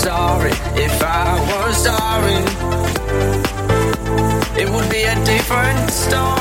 sorry if I was sorry. It would be a different story.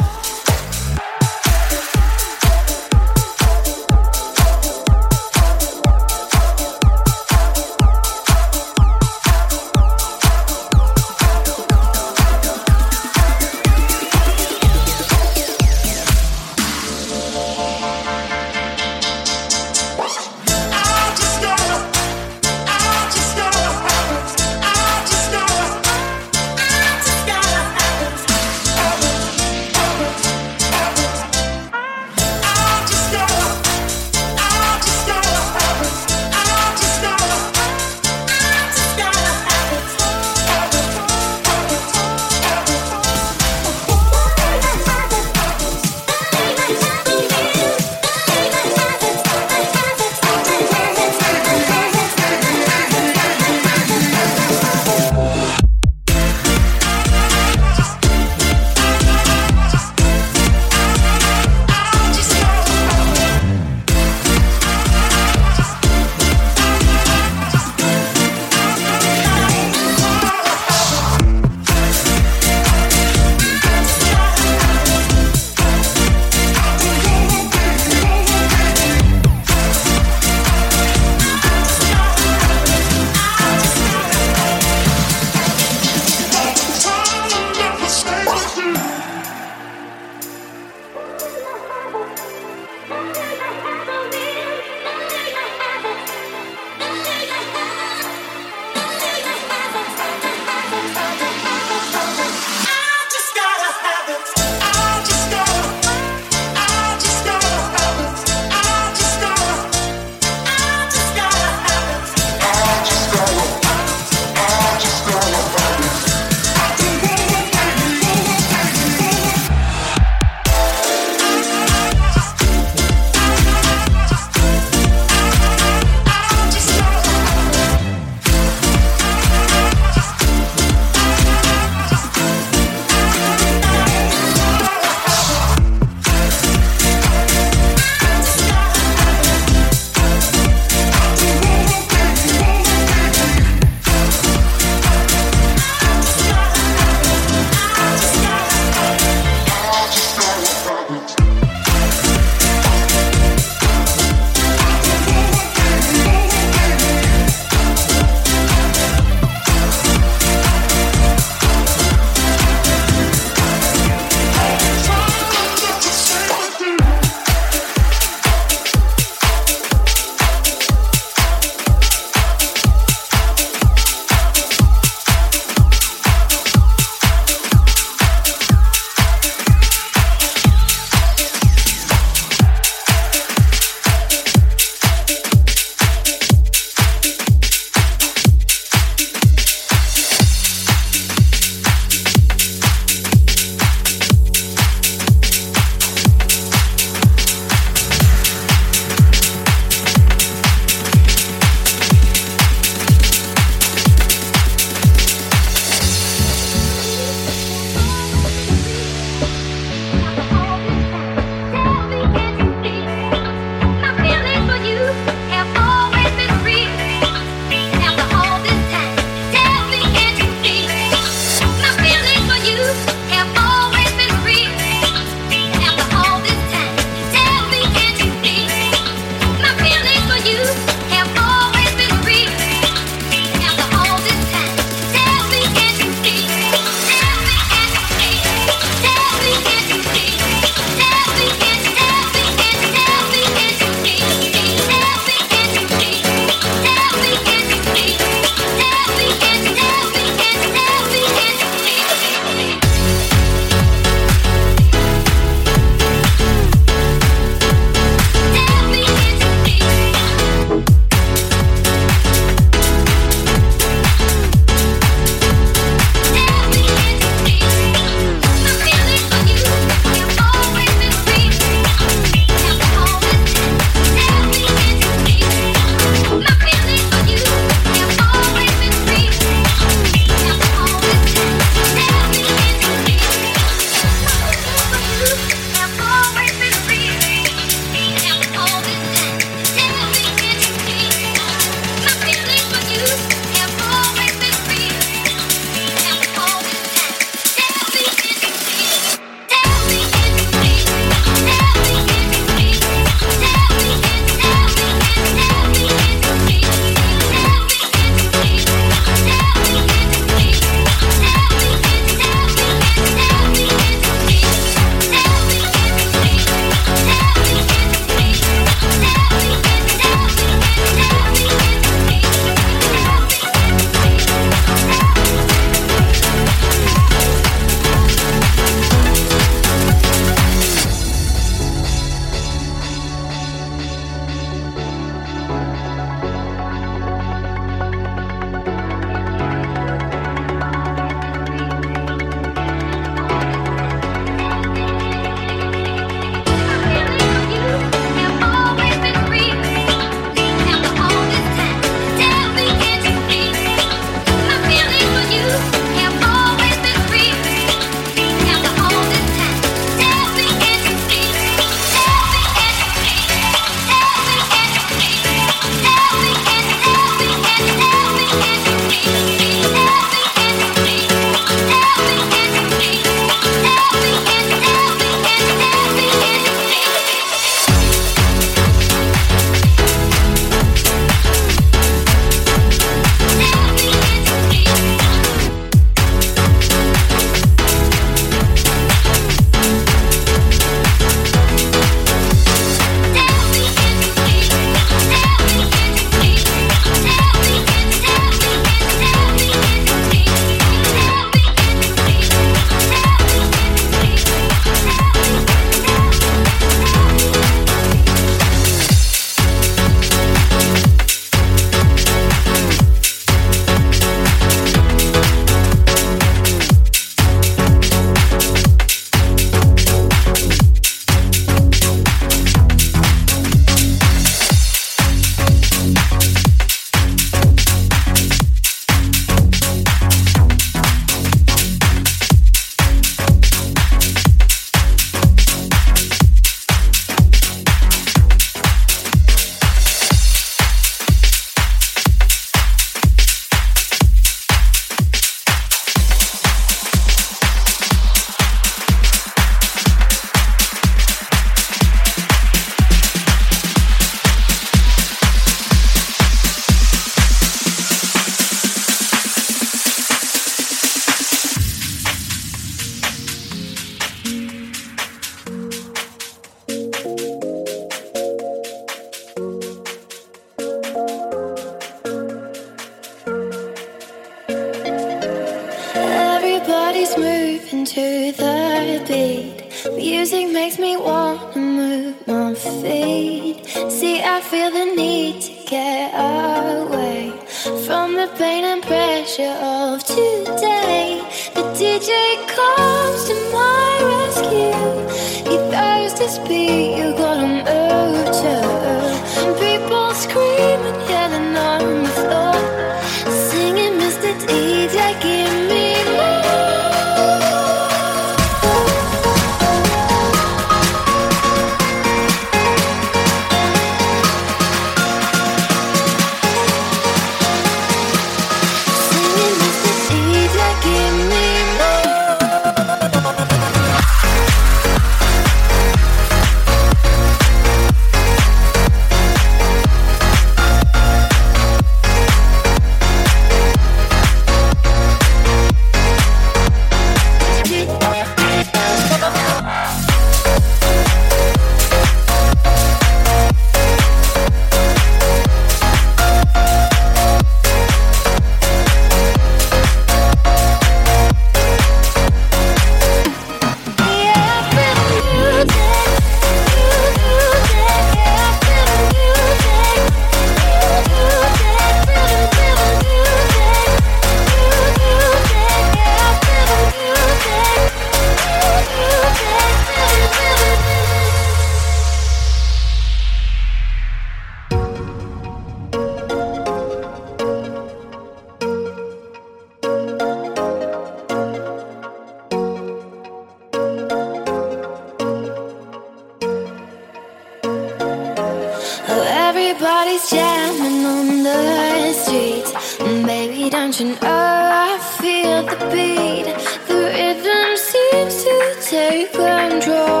Take control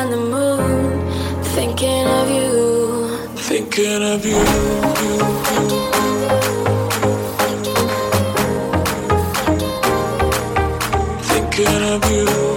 and the moon. Thinking of you. Thinking of you. Thinking of you.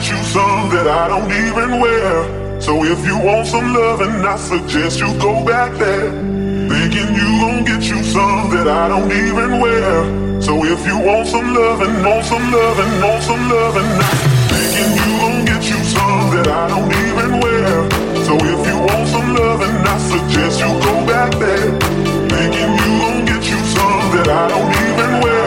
Get you some that I don't even wear. So if you want some loving, I suggest you go back there. Thinking you gon' get you some that I don't even wear. So if you want some loving, want some loving, want some loving, thinking you gon' get you some that I don't even wear. So if you want some loving, I suggest you go back there. Thinking you gon' get you some that I don't even wear.